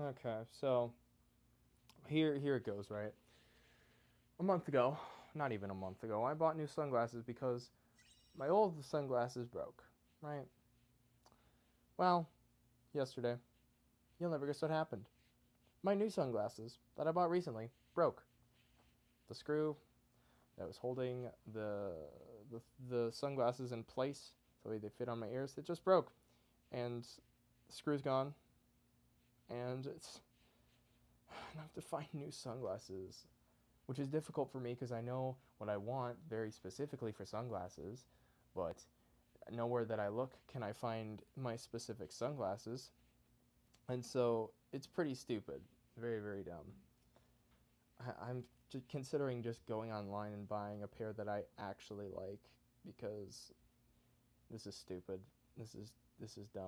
Okay, so here here it goes, right? A month ago, not even a month ago, I bought new sunglasses because my old sunglasses broke, right? Well, yesterday, you'll never guess what happened. My new sunglasses that I bought recently broke. The screw that was holding the the, the sunglasses in place, the way they fit on my ears, it just broke. And the screw's gone. And it's I have to find new sunglasses, which is difficult for me because I know what I want very specifically for sunglasses, but nowhere that I look can I find my specific sunglasses. And so it's pretty stupid. Very, very dumb. I, am considering just going online and buying a pair that I actually like because this is stupid. This is this is dumb.